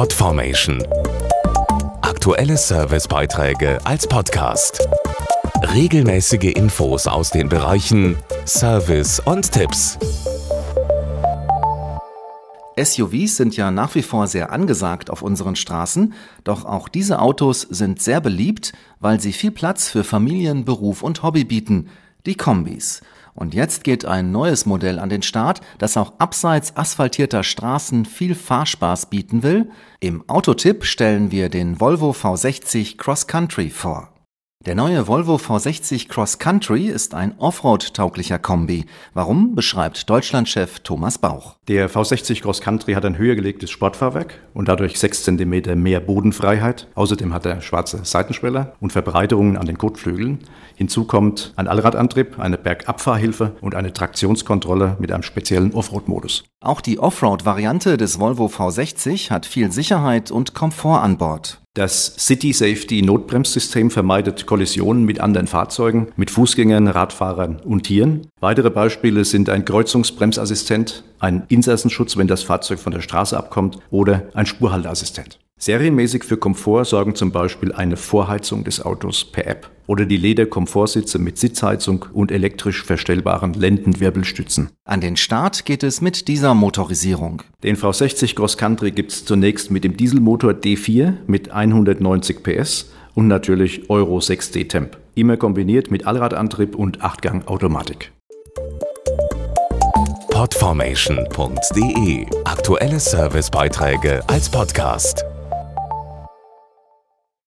Podformation. Aktuelle Servicebeiträge als Podcast. Regelmäßige Infos aus den Bereichen Service und Tipps. SUVs sind ja nach wie vor sehr angesagt auf unseren Straßen, doch auch diese Autos sind sehr beliebt, weil sie viel Platz für Familien, Beruf und Hobby bieten, die Kombis. Und jetzt geht ein neues Modell an den Start, das auch abseits asphaltierter Straßen viel Fahrspaß bieten will. Im Autotipp stellen wir den Volvo V60 Cross Country vor. Der neue Volvo V60 Cross Country ist ein Offroad-tauglicher Kombi. Warum, beschreibt Deutschlandchef Thomas Bauch. Der V60 Cross Country hat ein höher gelegtes Sportfahrwerk und dadurch 6 cm mehr Bodenfreiheit. Außerdem hat er schwarze Seitenschweller und Verbreiterungen an den Kotflügeln. Hinzu kommt ein Allradantrieb, eine Bergabfahrhilfe und eine Traktionskontrolle mit einem speziellen Offroad-Modus. Auch die Offroad-Variante des Volvo V60 hat viel Sicherheit und Komfort an Bord. Das City Safety Notbremssystem vermeidet Kollisionen mit anderen Fahrzeugen, mit Fußgängern, Radfahrern und Tieren. Weitere Beispiele sind ein Kreuzungsbremsassistent, ein Insassenschutz, wenn das Fahrzeug von der Straße abkommt, oder ein Spurhalteassistent. Serienmäßig für Komfort sorgen zum Beispiel eine Vorheizung des Autos per App oder die Lederkomfortsitze mit Sitzheizung und elektrisch verstellbaren Lendenwirbelstützen. An den Start geht es mit dieser Motorisierung. Den V60 Cross Country gibt es zunächst mit dem Dieselmotor D4 mit 190 PS und natürlich Euro 6 D-Temp. Immer kombiniert mit Allradantrieb und Achtgang-Automatik. Podformation.de Aktuelle Servicebeiträge als Podcast.